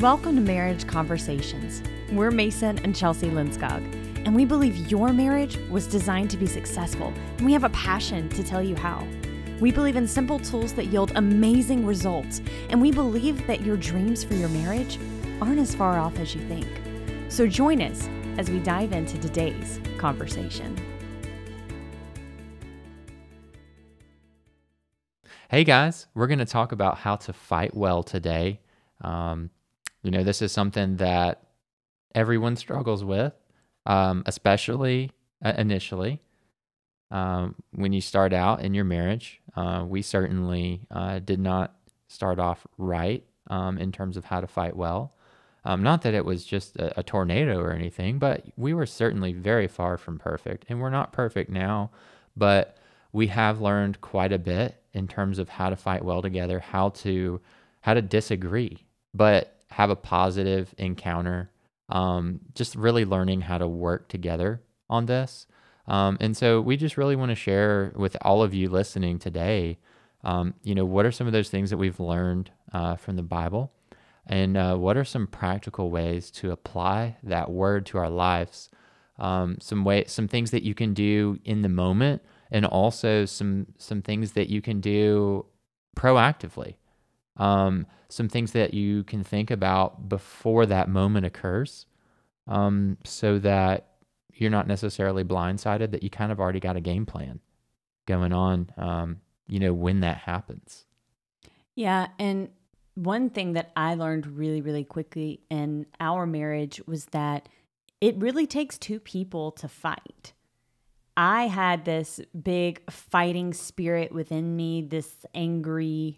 Welcome to Marriage Conversations. We're Mason and Chelsea Linskog, and we believe your marriage was designed to be successful, and we have a passion to tell you how. We believe in simple tools that yield amazing results, and we believe that your dreams for your marriage aren't as far off as you think. So join us as we dive into today's conversation. Hey guys, we're going to talk about how to fight well today. Um, you know, this is something that everyone struggles with, um, especially uh, initially. Um, when you start out in your marriage, uh, we certainly uh, did not start off right um, in terms of how to fight well. Um, not that it was just a, a tornado or anything, but we were certainly very far from perfect. And we're not perfect now, but we have learned quite a bit in terms of how to fight well together, how to how to disagree, but have a positive encounter. Um, just really learning how to work together on this. Um, and so we just really want to share with all of you listening today, um, you know, what are some of those things that we've learned uh, from the Bible, and uh, what are some practical ways to apply that word to our lives. Um, some way, some things that you can do in the moment, and also some some things that you can do proactively. Um, some things that you can think about before that moment occurs, um, so that you're not necessarily blindsided. That you kind of already got a game plan going on. Um, you know when that happens. Yeah, and one thing that I learned really, really quickly in our marriage was that it really takes two people to fight. I had this big fighting spirit within me, this angry,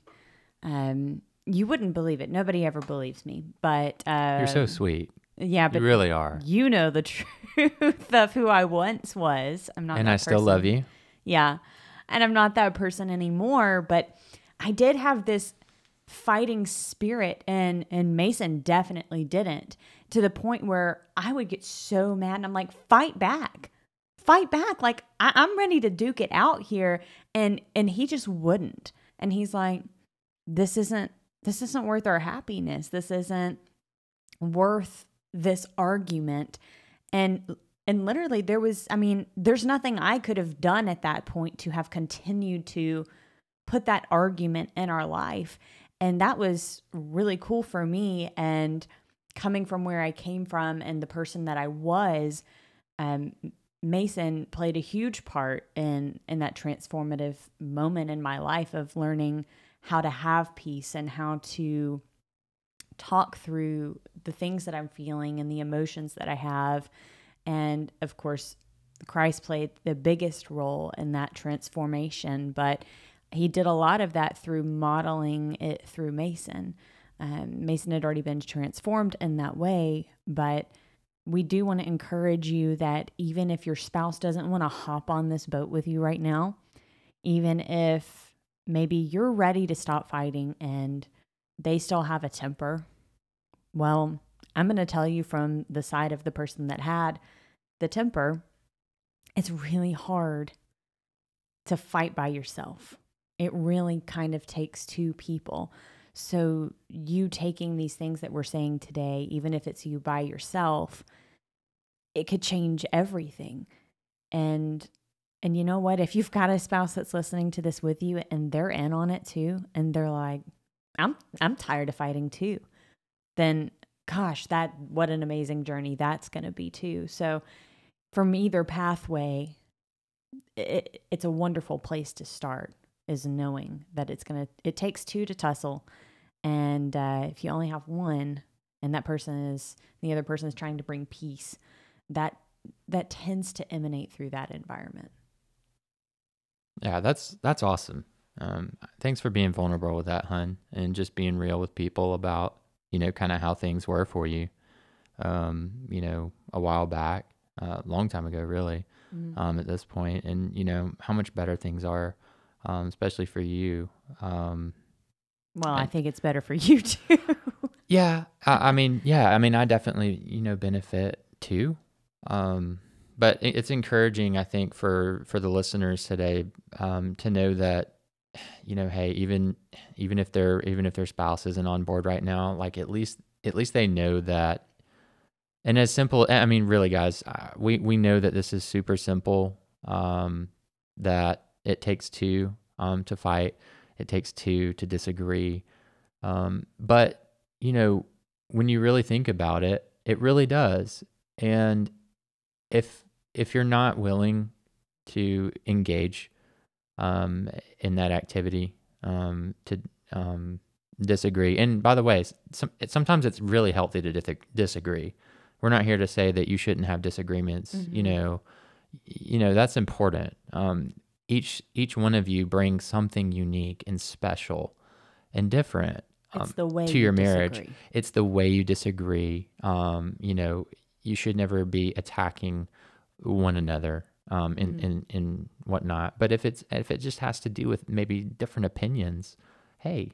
um, you wouldn't believe it. Nobody ever believes me, but uh, You're so sweet. yeah, but you really are. you know the truth of who I once was. I'm not, And I still love you. Yeah. And I'm not that person anymore, but I did have this fighting spirit and and Mason definitely didn't to the point where I would get so mad and I'm like fight back. Fight back. Like I, I'm ready to duke it out here and and he just wouldn't. And he's like this isn't this isn't worth our happiness. This isn't worth this argument. And and literally there was i mean there's nothing i could have done at that point to have continued to put that argument in our life and that was really cool for me and coming from where i came from and the person that i was um, mason played a huge part in in that transformative moment in my life of learning how to have peace and how to talk through the things that i'm feeling and the emotions that i have and of course, Christ played the biggest role in that transformation, but he did a lot of that through modeling it through Mason. Um, Mason had already been transformed in that way, but we do want to encourage you that even if your spouse doesn't want to hop on this boat with you right now, even if maybe you're ready to stop fighting and they still have a temper, well, I'm going to tell you from the side of the person that had the temper, it's really hard to fight by yourself. It really kind of takes two people. So, you taking these things that we're saying today, even if it's you by yourself, it could change everything. And and you know what? If you've got a spouse that's listening to this with you and they're in on it too, and they're like, I'm I'm tired of fighting too, then gosh, that what an amazing journey that's to be too. So, from either pathway, it, it's a wonderful place to start. Is knowing that it's gonna it takes two to tussle, and uh, if you only have one, and that person is the other person is trying to bring peace, that that tends to emanate through that environment. Yeah, that's that's awesome. Um, thanks for being vulnerable with that, hun, and just being real with people about you know kind of how things were for you. Um, you know, a while back, a uh, long time ago, really. Mm. Um, at this point, and you know how much better things are, um, especially for you. Um, Well, I think it's better for you too. Yeah, I, I mean, yeah, I mean, I definitely, you know, benefit too. Um, but it's encouraging, I think, for for the listeners today, um, to know that, you know, hey, even even if their even if their spouse isn't on board right now, like at least at least they know that. And as simple, I mean, really, guys, uh, we we know that this is super simple. Um, that it takes two um, to fight. It takes two to disagree. Um, but you know, when you really think about it, it really does. And if if you're not willing to engage um, in that activity, um, to um, disagree, and by the way, some, sometimes it's really healthy to dis- disagree. We're not here to say that you shouldn't have disagreements. Mm-hmm. You know, you know that's important. Um, each each one of you brings something unique and special and different um, it's the way to your marriage. It's the way you disagree. Um, you know, you should never be attacking one another um, in, mm-hmm. in in whatnot. But if it's if it just has to do with maybe different opinions, hey,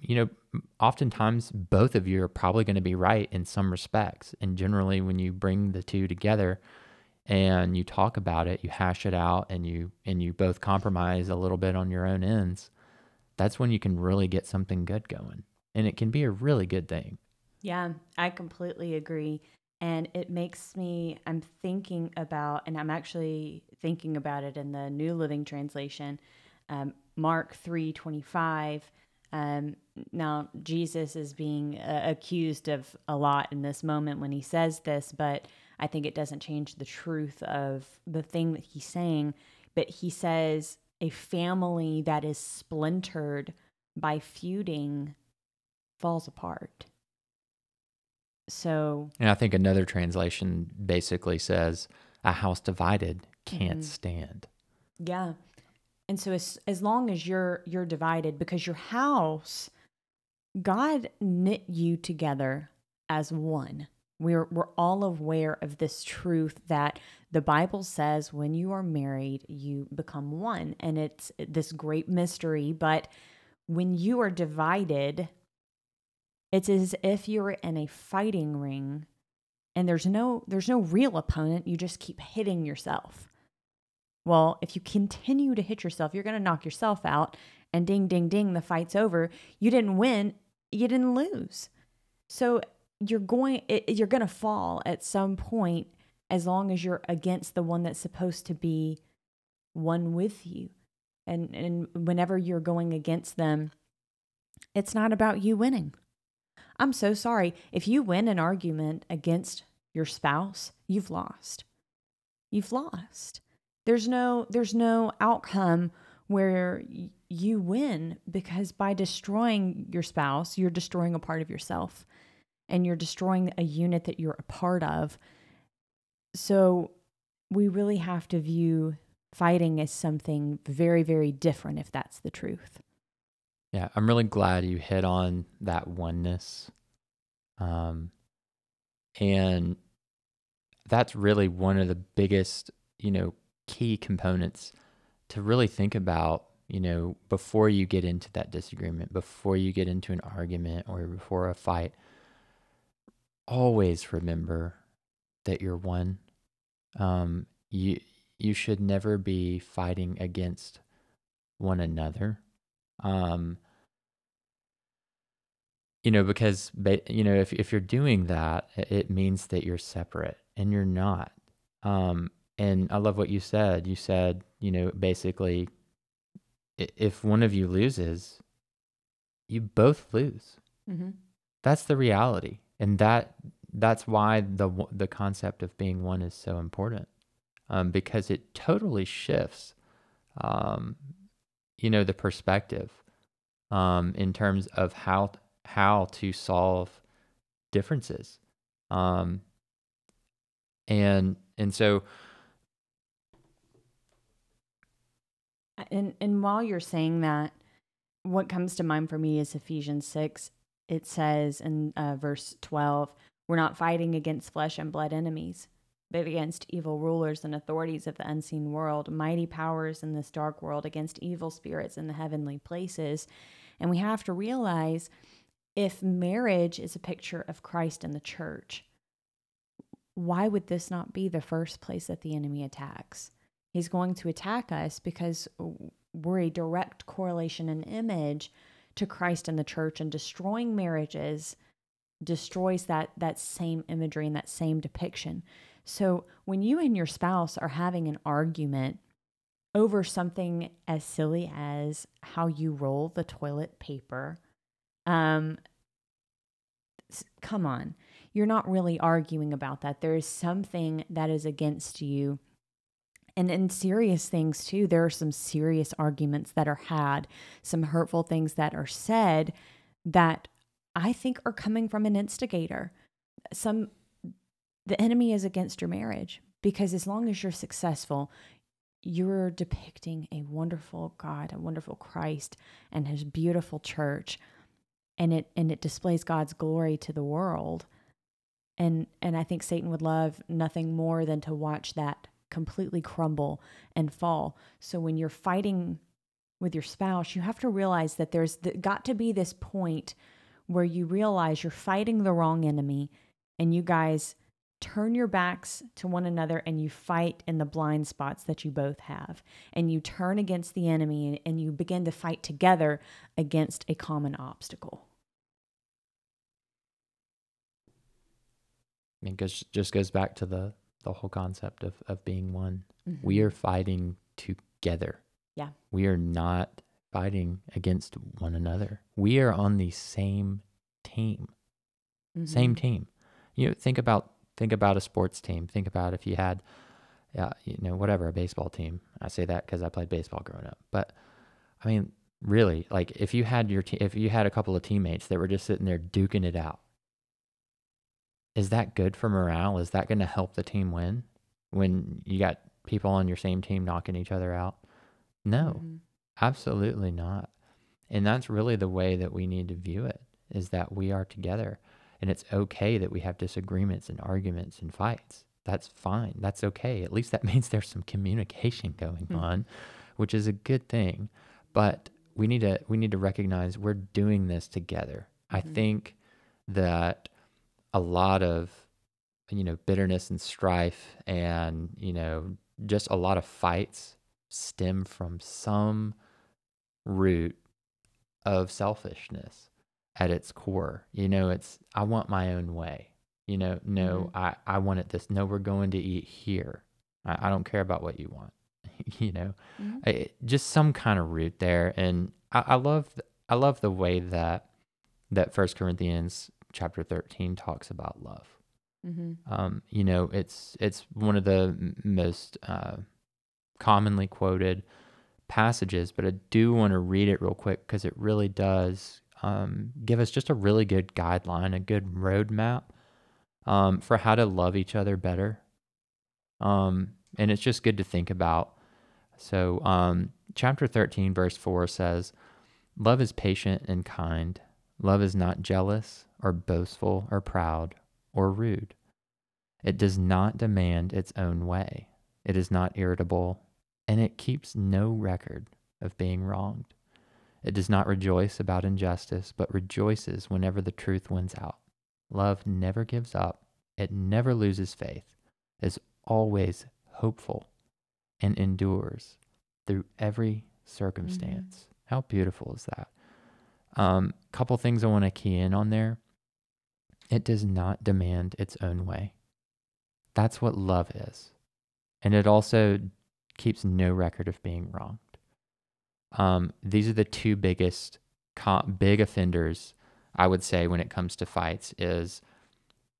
you know, oftentimes both of you are probably going to be right in some respects. And generally, when you bring the two together and you talk about it, you hash it out, and you and you both compromise a little bit on your own ends, that's when you can really get something good going. And it can be a really good thing. Yeah, I completely agree. And it makes me, I'm thinking about, and I'm actually thinking about it in the New Living Translation, um, Mark 3 25. Um, now, Jesus is being uh, accused of a lot in this moment when he says this, but I think it doesn't change the truth of the thing that he's saying. But he says, a family that is splintered by feuding falls apart. So, and I think another translation basically says a house divided can't mm-hmm. stand. Yeah. And so as as long as you're you're divided because your house God knit you together as one. We're, we're all aware of this truth that the Bible says when you are married, you become one. And it's this great mystery. But when you are divided, it's as if you're in a fighting ring and there's no there's no real opponent. You just keep hitting yourself. Well if you continue to hit yourself you're going to knock yourself out and ding ding ding the fight's over. You didn't win you didn't lose. So you're going it, you're going to fall at some point as long as you're against the one that's supposed to be one with you. And and whenever you're going against them it's not about you winning i'm so sorry if you win an argument against your spouse you've lost you've lost there's no there's no outcome where you win because by destroying your spouse you're destroying a part of yourself and you're destroying a unit that you're a part of. So we really have to view fighting as something very, very different if that's the truth. Yeah, I'm really glad you hit on that oneness. Um, and that's really one of the biggest, you know, key components to really think about, you know, before you get into that disagreement, before you get into an argument or before a fight always remember that you're one. Um, you you should never be fighting against one another. Um, you know, because you know if if you're doing that, it means that you're separate, and you're not. Um, and I love what you said. You said, you know, basically, if one of you loses, you both lose. Mm-hmm. That's the reality and that that's why the the concept of being one is so important um, because it totally shifts um, you know the perspective um, in terms of how how to solve differences um, and and so and and while you're saying that what comes to mind for me is Ephesians 6 it says in uh, verse 12, we're not fighting against flesh and blood enemies, but against evil rulers and authorities of the unseen world, mighty powers in this dark world, against evil spirits in the heavenly places. And we have to realize if marriage is a picture of Christ and the church, why would this not be the first place that the enemy attacks? He's going to attack us because we're a direct correlation and image to Christ and the church and destroying marriages destroys that that same imagery and that same depiction. So when you and your spouse are having an argument over something as silly as how you roll the toilet paper, um come on. You're not really arguing about that. There is something that is against you and in serious things too there are some serious arguments that are had some hurtful things that are said that i think are coming from an instigator some the enemy is against your marriage because as long as you're successful you're depicting a wonderful god a wonderful christ and his beautiful church and it and it displays god's glory to the world and and i think satan would love nothing more than to watch that completely crumble and fall. So when you're fighting with your spouse, you have to realize that there's got to be this point where you realize you're fighting the wrong enemy and you guys turn your backs to one another and you fight in the blind spots that you both have. And you turn against the enemy and you begin to fight together against a common obstacle. It goes, just goes back to the the whole concept of, of being one. Mm-hmm. We are fighting together. Yeah. We are not fighting against one another. We are on the same team. Mm-hmm. Same team. You know, think about think about a sports team. Think about if you had yeah, you know, whatever, a baseball team. I say that cuz I played baseball growing up. But I mean, really, like if you had your te- if you had a couple of teammates that were just sitting there duking it out is that good for morale? Is that going to help the team win when you got people on your same team knocking each other out? No, Mm-hmm. absolutely not. And that's really the way that we need to view it is that we are together and it's okay that we have disagreements and arguments and fights. That's fine. That's okay. At least that means there's some communication going Mhm. on, which is a good thing. But we need to we need to recognize we're doing this together. I Mhm. think that a lot of you know bitterness and strife and you know just a lot of fights stem from some root of selfishness at its core you know it's i want my own way you know no i i want it this no we're going to eat here i, I don't care about what you want you know Mhm. I, just some kind of root there and i, I love i love the way that that first corinthians chapter 13 talks about love. Mm-hmm. Um, you know, it's it's one of the m- most uh, commonly quoted passages, but I do want to read it real quick because it really does um, give us just a really good guideline, a good roadmap um, for how to love each other better. Um, and it's just good to think about. So, um, chapter 13, verse 4 says, Love is patient and kind. Love is not jealous or boastful or proud or rude. It does not demand its own way. It is not irritable, and it keeps no record of being wronged. It does not rejoice about injustice, but rejoices whenever the truth wins out. Love never gives up. It never loses faith, is always hopeful, and endures through every circumstance. How beautiful is that? Um, couple things I want to key in on there. It does not demand its own way. That's what love is. And it also keeps no record of being wronged. Um, these are the two biggest co- big offenders I would say when it comes to fights is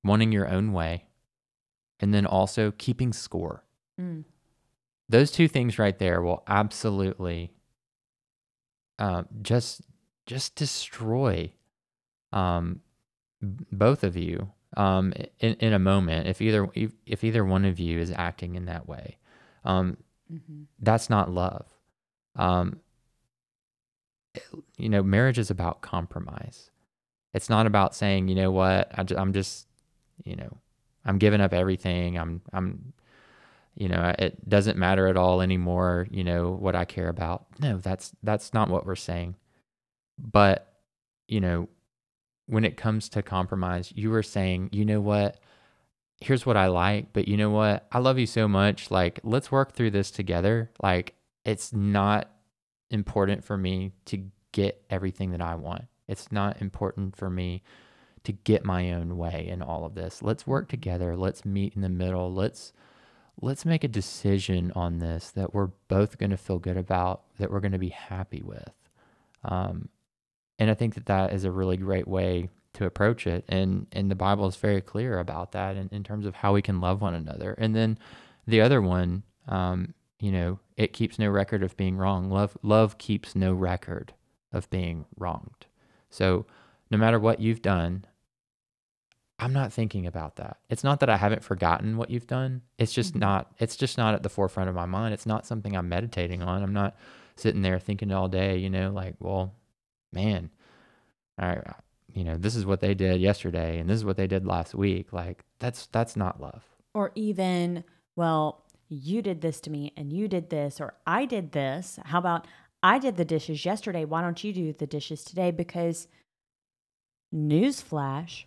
wanting your own way and then also keeping score. Mm. Those two things right there will absolutely um, just just destroy um, b- both of you um, in, in a moment if either if, if either one of you is acting in that way. Um, Mm-hmm. that's not love. Um, you know, marriage is about compromise. It's not about saying, you know what, I I'm just, you know, I'm giving up everything. I'm, I'm, you know, it doesn't matter at all anymore. You know what I care about. No, that's that's not what we're saying. But, you know, when it comes to compromise, you are saying, you know what, here's what I like, but you know what? I love you so much. Like, let's work through this together. Like, it's not important for me to get everything that I want. It's not important for me to get my own way in all of this. Let's work together. Let's meet in the middle. Let's let's make a decision on this that we're both going to feel good about, that we're going to be happy with. Um, and I think that that is a really great way to approach it. And, and the Bible is very clear about that in, in terms of how we can love one another. And then the other one, um, you know, it keeps no record of being wrong. Love, love keeps no record of being wronged. So no matter what you've done, I'm not thinking about that. It's not that I haven't forgotten what you've done. It's just mm-hmm. not it's just not at the forefront of my mind. It's not something I'm meditating on. I'm not sitting there thinking all day, you know, like, well, man, I you know, this is what they did yesterday and this is what they did last week. Like that's that's not love. Or even, well, you did this to me and you did this or I did this. How about I did the dishes yesterday. Why don't you do the dishes today? Because newsflash,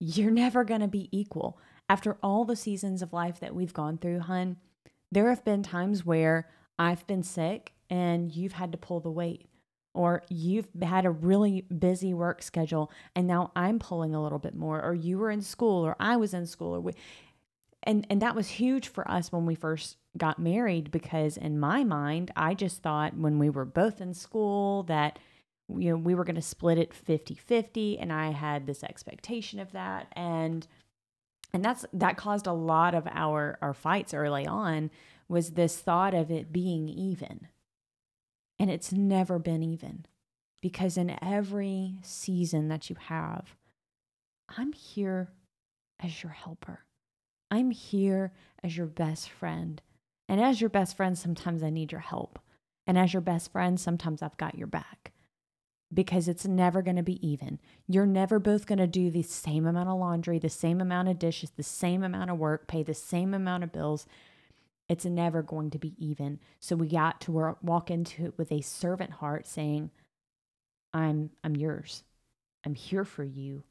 you're never going to be equal. After all the seasons of life that we've gone through, hun, there have been times where I've been sick and you've had to pull the weight, or you've had a really busy work schedule and now I'm pulling a little bit more, or you were in school, or I was in school, or we, and and that was huge for us when we first got married because in my mind I just thought when we were both in school that you know, we were going to split it 50-50 and I had this expectation of that and and that's that caused a lot of our our fights early on was this thought of it being even. And it's never been even because in every season that you have I'm here as your helper. I'm here as your best friend. And as your best friend, sometimes I need your help. And as your best friend, sometimes I've got your back because it's never going to be even. You're never both going to do the same amount of laundry, the same amount of dishes, the same amount of work, pay the same amount of bills. It's never going to be even. So we got to work, walk into it with a servant heart saying, I'm I'm yours. I'm here for you.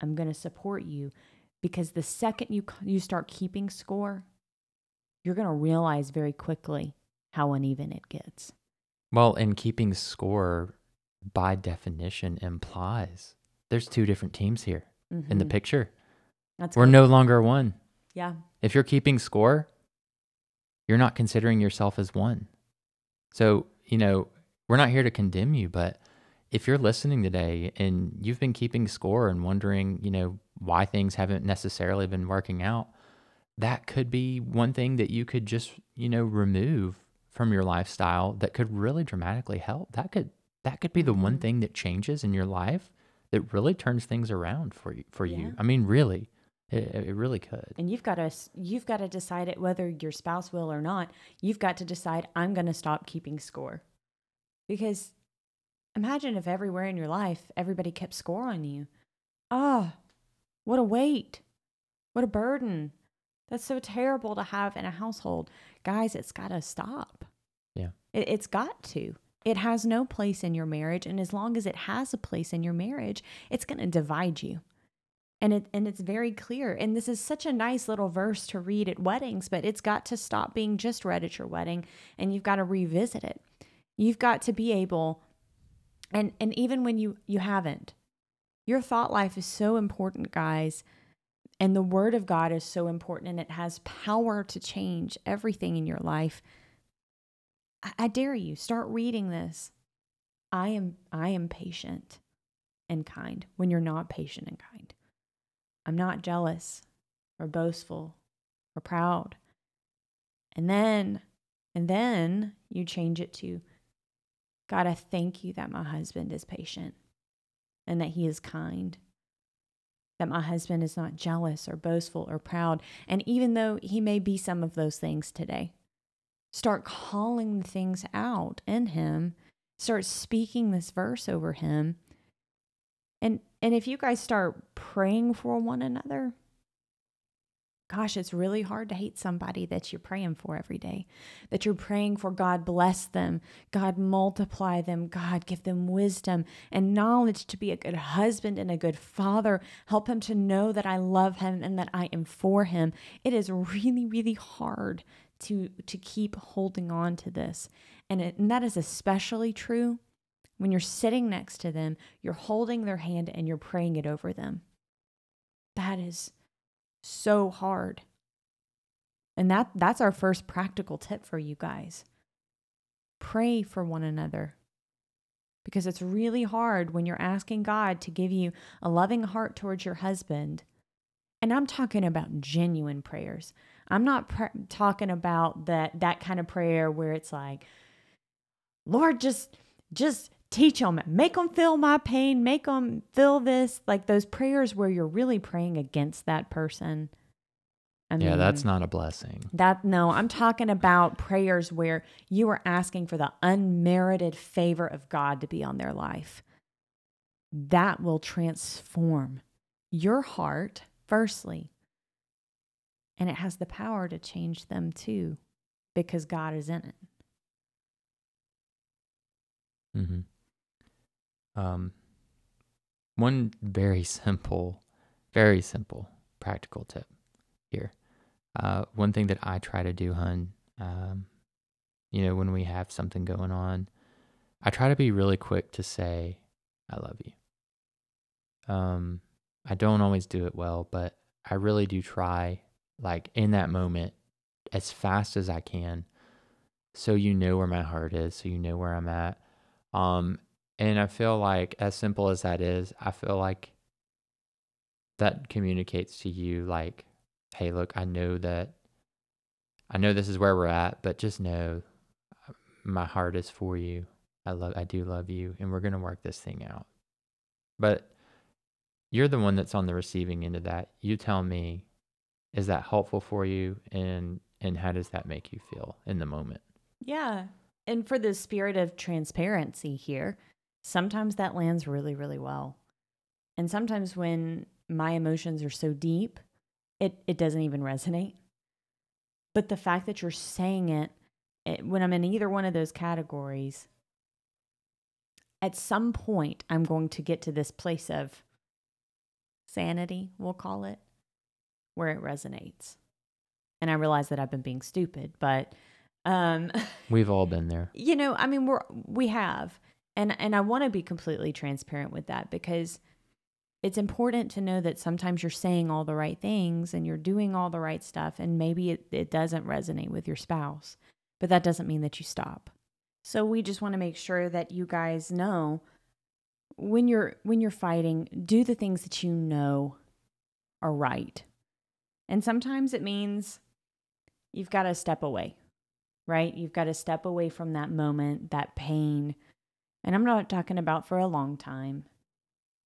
I'm going to support you because the second you you start keeping score, you're going to realize very quickly how uneven it gets. Well, and keeping score by definition implies there's two different teams here mm-hmm. in the mm-hmm. picture. That's We're good. no longer one. Yeah. If you're keeping score, you're not considering yourself as one. So, you know, we're not here to condemn you, but if you're listening today and you've been keeping score and wondering, you know, why things haven't necessarily been working out, that could be one thing that you could just, you know, remove from your lifestyle that could really dramatically help. That could that could be the one mm-hmm. thing that changes in your life that really turns things around for you for yeah. you. I mean, really. It, it really could. And you've got to you've got to decide it whether your spouse will or not. You've got to decide I'm going to stop keeping score. Because imagine if everywhere in your life everybody kept score on you. Ah, oh, what a weight. What a burden. That's so terrible to have in a household. Guys, it's got to stop. Yeah. It, it's got to. It has no place in your marriage. And as long as it has a place in your marriage, it's going to divide you. And it and it's very clear. And this is such a nice little verse to read at weddings, but it's got to stop being just read at your wedding and you've got to revisit it. You've got to be able and and even when you you haven't, your thought life is so important, guys. And the word of God is so important and it has power to change everything in your life. I, I dare you, start reading this. I am I am patient and kind when you're not patient and kind. I'm not jealous or boastful or proud. And then and then you change it to God, I thank you that my husband is patient and that he is kind. That my husband is not jealous or boastful or proud. And even though he may be some of those things today, Start calling the things out in him. Start speaking this verse over him. And and if you guys start praying for one another, gosh, it's really hard to hate somebody that you're praying for every day. That you're praying for God bless them, God multiply them, God give them wisdom and knowledge to be a good husband and a good father. Help him to know that I love him and that I am for him. It is really, really hard to to keep holding on to this and, it, and that is especially true when you're sitting next to them you're holding their hand and you're praying it over them that is so hard. And that that's our first practical tip for you guys. Pray for one another. Because it's really hard when you're asking God to give you a loving heart towards your husband. And I'm talking about genuine prayers. I'm not talking about that that kind of prayer where it's like, Lord, just just teach them, make them feel my pain, make them feel this. Like those prayers where you're really praying against that person. I yeah, that's not a blessing. That no, I'm talking about prayers where you are asking for the unmerited favor of God to be on their life. That will transform your heart, firstly, and it has the power to change them too, because God is in it. Mm-hmm. Um, one very simple, very simple practical tip here. Uh, one thing that I try to do, hun, um, you know, when we have something going on, I try to be really quick to say, I love you. Um, I don't always do it well, but I really do try like in that moment as fast as I can so you know where my heart is, so you know where I'm at. Um and I feel like as simple as that is, I feel like that communicates to you like hey, look, I know that I know this is where we're at, but just know uh, my heart is for you. I love I do love you and we're going to work this thing out. But you're the one that's on the receiving end of that. You tell me is that helpful for you and and how does that make you feel in the moment yeah and for the spirit of transparency here sometimes that lands really really well and sometimes when my emotions are so deep it it doesn't even resonate but the fact that you're saying it, it when i'm in either one of those categories at some point i'm going to get to this place of sanity we'll call it where it resonates. And I realize that I've been being stupid, but um we've all been there. You know, I mean we're we have. And and I want to be completely transparent with that because it's important to know that sometimes you're saying all the right things and you're doing all the right stuff and maybe it, it doesn't resonate with your spouse. But that doesn't mean that you stop. So we just want to make sure that you guys know when you're when you're fighting, do the things that you know are right. And sometimes it means you've got to step away, right? You've got to step away from that moment, that pain. And I'm not talking about for a long time,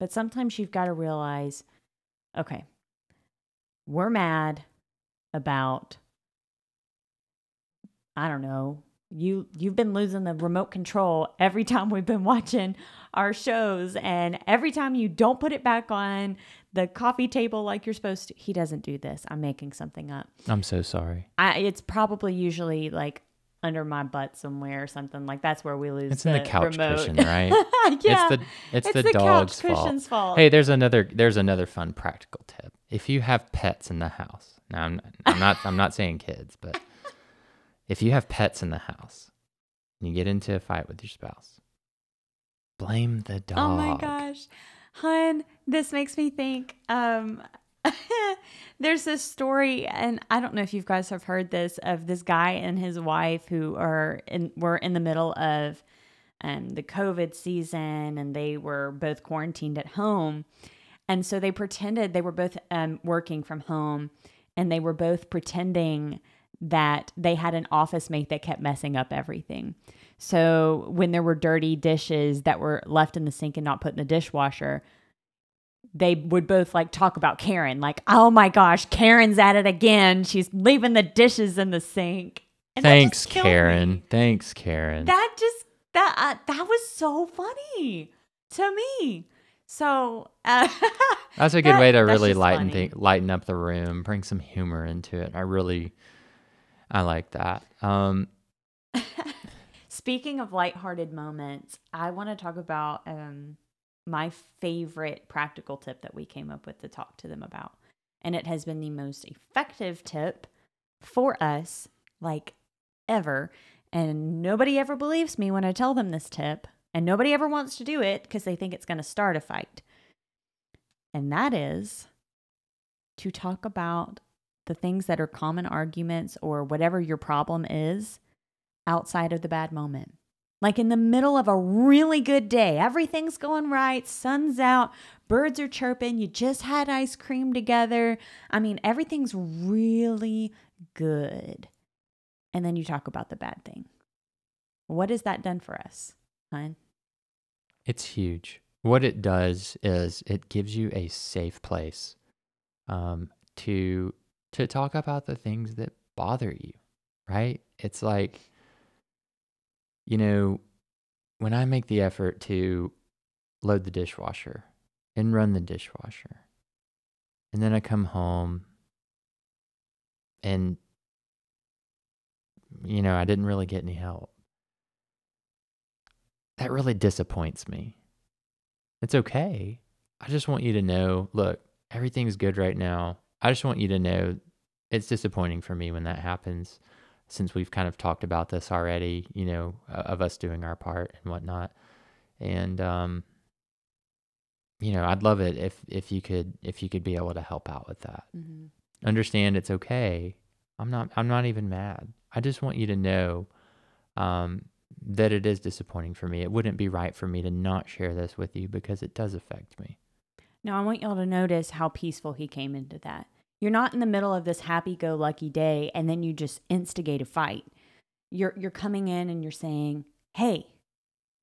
but sometimes you've got to realize okay, we're mad about, I don't know, you you've been losing the remote control every time we've been watching our shows. And every time you don't put it back on the coffee table like you're supposed to he doesn't do this. I'm making something up. I'm so sorry. I, it's probably usually like under my butt somewhere or something like that's where we lose it's in the, the couch remote. cushion right yeah it's the it's, it's the, the dog's couch fault. fault hey there's another there's another fun practical tip if you have pets in the house now i'm, I'm not i'm not saying kids but if you have pets in the house and you get into a fight with your spouse, blame the dog. Oh my gosh. Hun, this makes me think um there's this story and I don't know if you guys have heard this of this guy and his wife who are in were in the middle of um, the COVID season and they were both quarantined at home. And so they pretended they were both um, working from home and they were both pretending that they had an office mate that kept messing up everything. So when there were dirty dishes that were left in the sink and not put in the dishwasher, they would both like talk about Karen, like, oh my gosh, Karen's at it again. She's leaving the dishes in the sink. And Thanks, Karen. Me. Thanks, Karen. That just that uh, that was so funny to me. So uh, that's a good that, way to really lighten th- lighten up the room, bring some humor into it. I really I like that. Um, Speaking of lighthearted moments, I want to talk about um, my favorite practical tip that we came up with to talk to them about. And it has been the most effective tip for us, like ever. And nobody ever believes me when I tell them this tip. And nobody ever wants to do it because they think it's going to start a fight. And that is to talk about the things that are common arguments or whatever your problem is outside of the bad moment. Like in the middle of a really good day, everything's going right, sun's out, birds are chirping, you just had ice cream together. I mean, everything's really good. And then you talk about the bad thing. What has that done for us, hun? It's huge. What it does is it gives you a safe place um, to to talk about the things that bother you, right? It's like, you know, when I make the effort to load the dishwasher and run the dishwasher, and then I come home and, you know, I didn't really get any help. That really disappoints me. It's okay. I just want you to know look, everything's good right now. I just want you to know it's disappointing for me when that happens since we've kind of talked about this already, you know, of us doing our part and whatnot. And, um, you know, I'd love it if, if you could, if you could be able to help out with that. Mm-hmm. Understand it's okay. I'm not, I'm not even mad. I just want you to know, um, that it is disappointing for me. It wouldn't be right for me to not share this with you because it does affect me. Now, I want y'all to notice how peaceful he came into that. You're not in the middle of this happy go lucky day and then you just instigate a fight. You're you're coming in and you're saying, "Hey,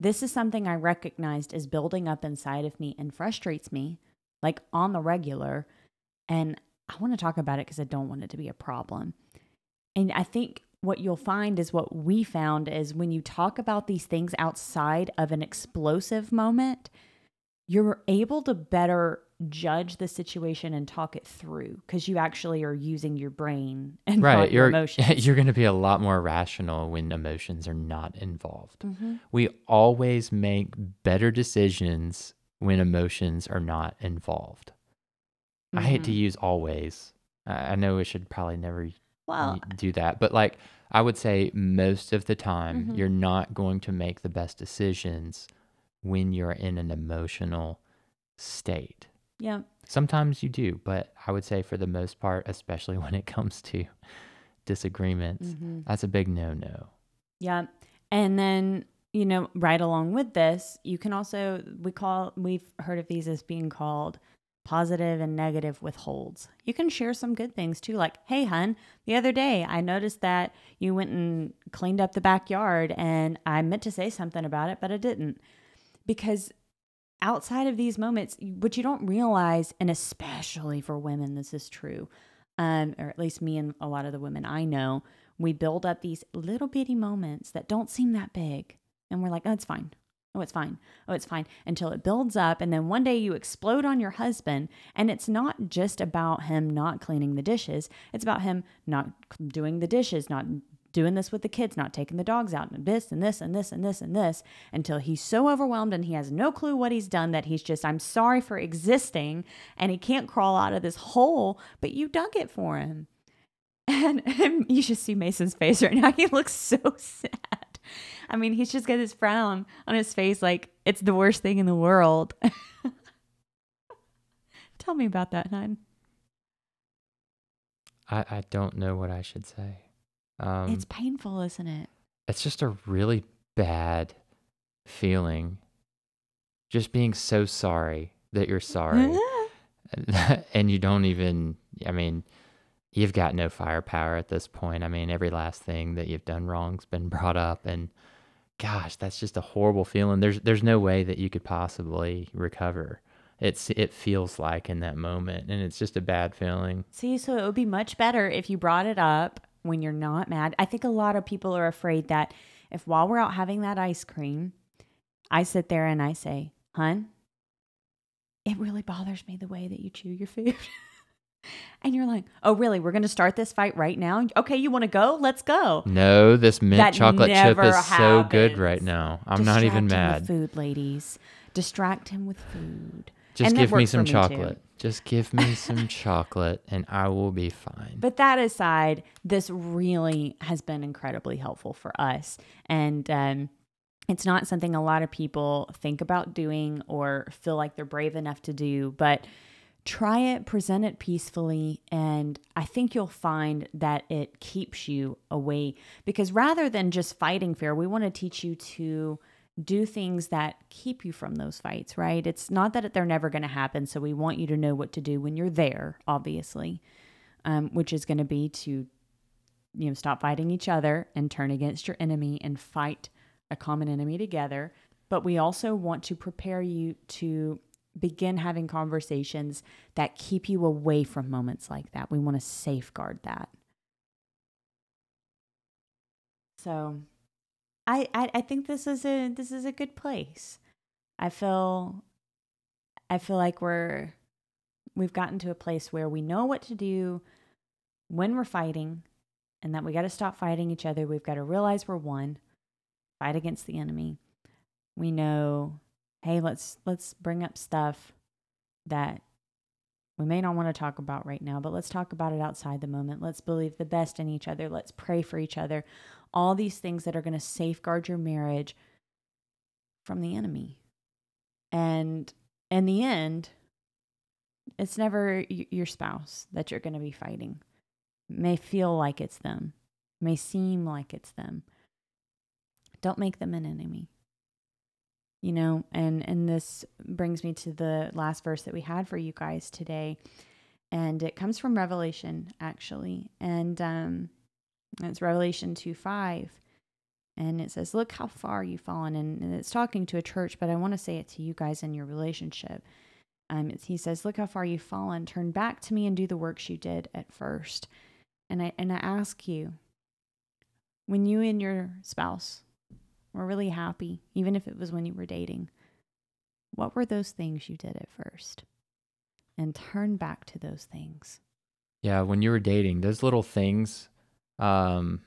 this is something I recognized is building up inside of me and frustrates me like on the regular and I want to talk about it because I don't want it to be a problem." And I think what you'll find is what we found is when you talk about these things outside of an explosive moment, you're able to better judge the situation and talk it through because you actually are using your brain and right. Your emotions. You're going to be a lot more rational when emotions are not involved. Mm-hmm. We always make better decisions when emotions are not involved. Mm-hmm. I hate to mm-hmm. use always. I know we should probably never well, do that. But like I would say most of the time mm-hmm. you're not going to make the best decisions when you're in an emotional state. Yeah. Sometimes you do, but I would say for the most part, especially when it comes to disagreements, mm-hmm. that's a big no-no. Yeah. And then, you know, right along with this, you can also we call we've heard of these as being called positive and negative withholds. You can share some good things too, like, hey, hun, the other day I noticed that you went and cleaned up the backyard and I meant to say something about it, but I didn't. Because outside of these moments, what you don't realize, and especially for women, this is true, um, or at least me and a lot of the women I know, we build up these little bitty moments that don't seem that big. And we're like, oh, it's fine. Oh, it's fine. Oh, it's fine. Until it builds up. And then one day you explode on your husband. And it's not just about him not cleaning the dishes, it's about him not doing the dishes, not doing this with the kids, not taking the dogs out, and this and this and this and this and this until he's so overwhelmed and he has no clue what he's done that he's just, I'm sorry for existing. And he can't crawl out of this hole, but you dug it for him. And, and you should see Mason's face right now. He looks so sad. I mean, he's just got this frown on his face like it's the worst thing in the world. Tell me about that, hon. I, I don't know what I should say. Um, it's painful, isn't it? It's just a really bad feeling. Just being so sorry that you're sorry. and you don't even, I mean, you've got no firepower at this point. I mean, every last thing that you've done wrong's been brought up and gosh, that's just a horrible feeling. There's there's no way that you could possibly recover. It's it feels like in that moment and it's just a bad feeling. See, so it would be much better if you brought it up when you're not mad. I think a lot of people are afraid that if while we're out having that ice cream, I sit there and I say, "Hun, it really bothers me the way that you chew your food." And you're like, oh, really? We're going to start this fight right now? Okay, you want to go? Let's go. No, this mint that chocolate chip is happens. so good right now. I'm Distract not even mad. food, ladies. Distract him with food. Just give me some chocolate. Just give me some chocolate and I will be fine. But that aside, this really has been incredibly helpful for us. And um, it's not something a lot of people think about doing or feel like they're brave enough to do. But try it, present it peacefully, and I think you'll find that it keeps you away. Because rather than just fighting fear, we want to teach you to do things that keep you from those fights, right? It's not that they're never going to happen. So we want you to know what to do when you're there, obviously, um, which is going to be to, you know, stop fighting each other and turn against your enemy and fight a common enemy together. But we also want to prepare you to begin having conversations that keep you away from moments like that. We want to safeguard that. So I, I, I think this is a this is a good place. I feel I feel like we're we've gotten to a place where we know what to do when we're fighting and that we got to stop fighting each other. We've got to realize we're one, fight against the enemy. We know hey, let's let's bring up stuff that we may not want to talk about right now, but let's talk about it outside the moment. Let's believe the best in each other. Let's pray for each other. All these things that are going to safeguard your marriage from the enemy. And in the end, it's never your spouse that you're going to be fighting. It may feel like it's them, it may seem like it's them. Don't make them an enemy you know and and this brings me to the last verse that we had for you guys today and it comes from revelation actually and um it's revelation 2 5 and it says look how far you've fallen. And, it's talking to a church but i want to say it to you guys in your relationship. Um he says look how far you've fallen. Turn back to me and do the works you did at first. And i and i ask you when you and your spouse were really happy, even if it was when you were dating, what were those things you did at first? And turn back to those things. Yeah, when you were dating, those little things, um,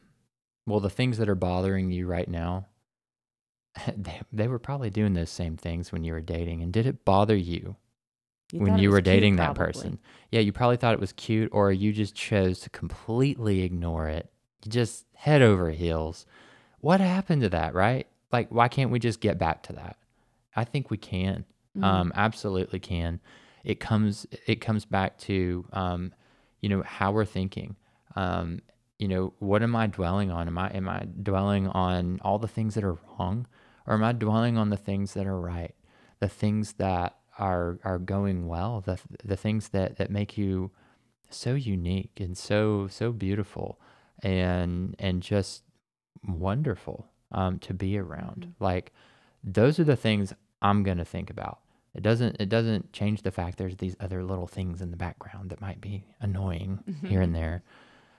well, the things that are bothering you right now, they, they were probably doing those same things when you were dating. And did it bother you, you when you were dating that person? Yeah, you probably thought it was cute, or you just chose to completely ignore it. You just head over heels what happened to that, right? Like, why can't we just get back to that? I think we can. Mm-hmm. Um, absolutely can. It comes it comes back to um, you know how we're thinking. Um, you know, what am I dwelling on? Am I am I dwelling on all the things that are wrong, or am I dwelling on the things that are right, the things that are are going well, the the things that that make you so unique and so so beautiful, and and just wonderful um, to be around. Mm-hmm. Like those are the things I'm gonna think about. It doesn't it doesn't change the fact there's these other little things in the background that might be annoying mm-hmm. here and there.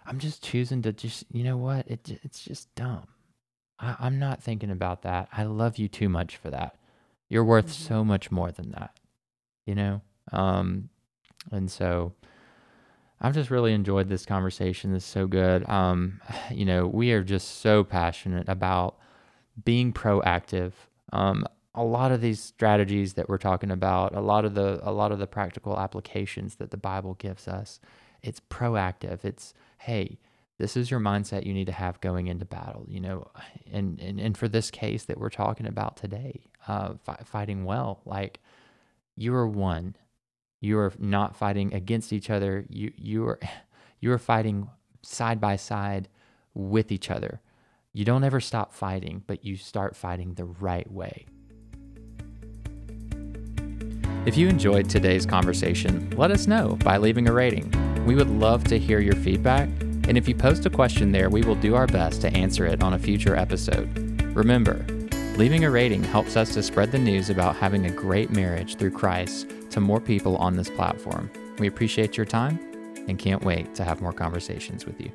I'm just choosing to just you know what it it's just dumb. I, I'm not thinking about that. I love you too much for that. You're worth mm-hmm. so much more than that. You know, um, and so I've just really enjoyed this conversation. It's so good. Um, you know, we are just so passionate about being proactive. Um, a lot of these strategies that we're talking about, a lot of the a lot of the practical applications that the Bible gives us, it's proactive. It's hey, this is your mindset you need to have going into battle. You know, and and, and for this case that we're talking about today, uh, fi- fighting well, like you are one you are not fighting against each other. You you are you are fighting side by side with each other. You don't ever stop fighting, but you start fighting the right way. If you enjoyed today's conversation, let us know by leaving a rating. We would love to hear your feedback, and if you post a question there, we will do our best to answer it on a future episode. Remember, leaving a rating helps us to spread the news about having a great marriage through Christ to more people on this platform. We appreciate your time and can't wait to have more conversations with you.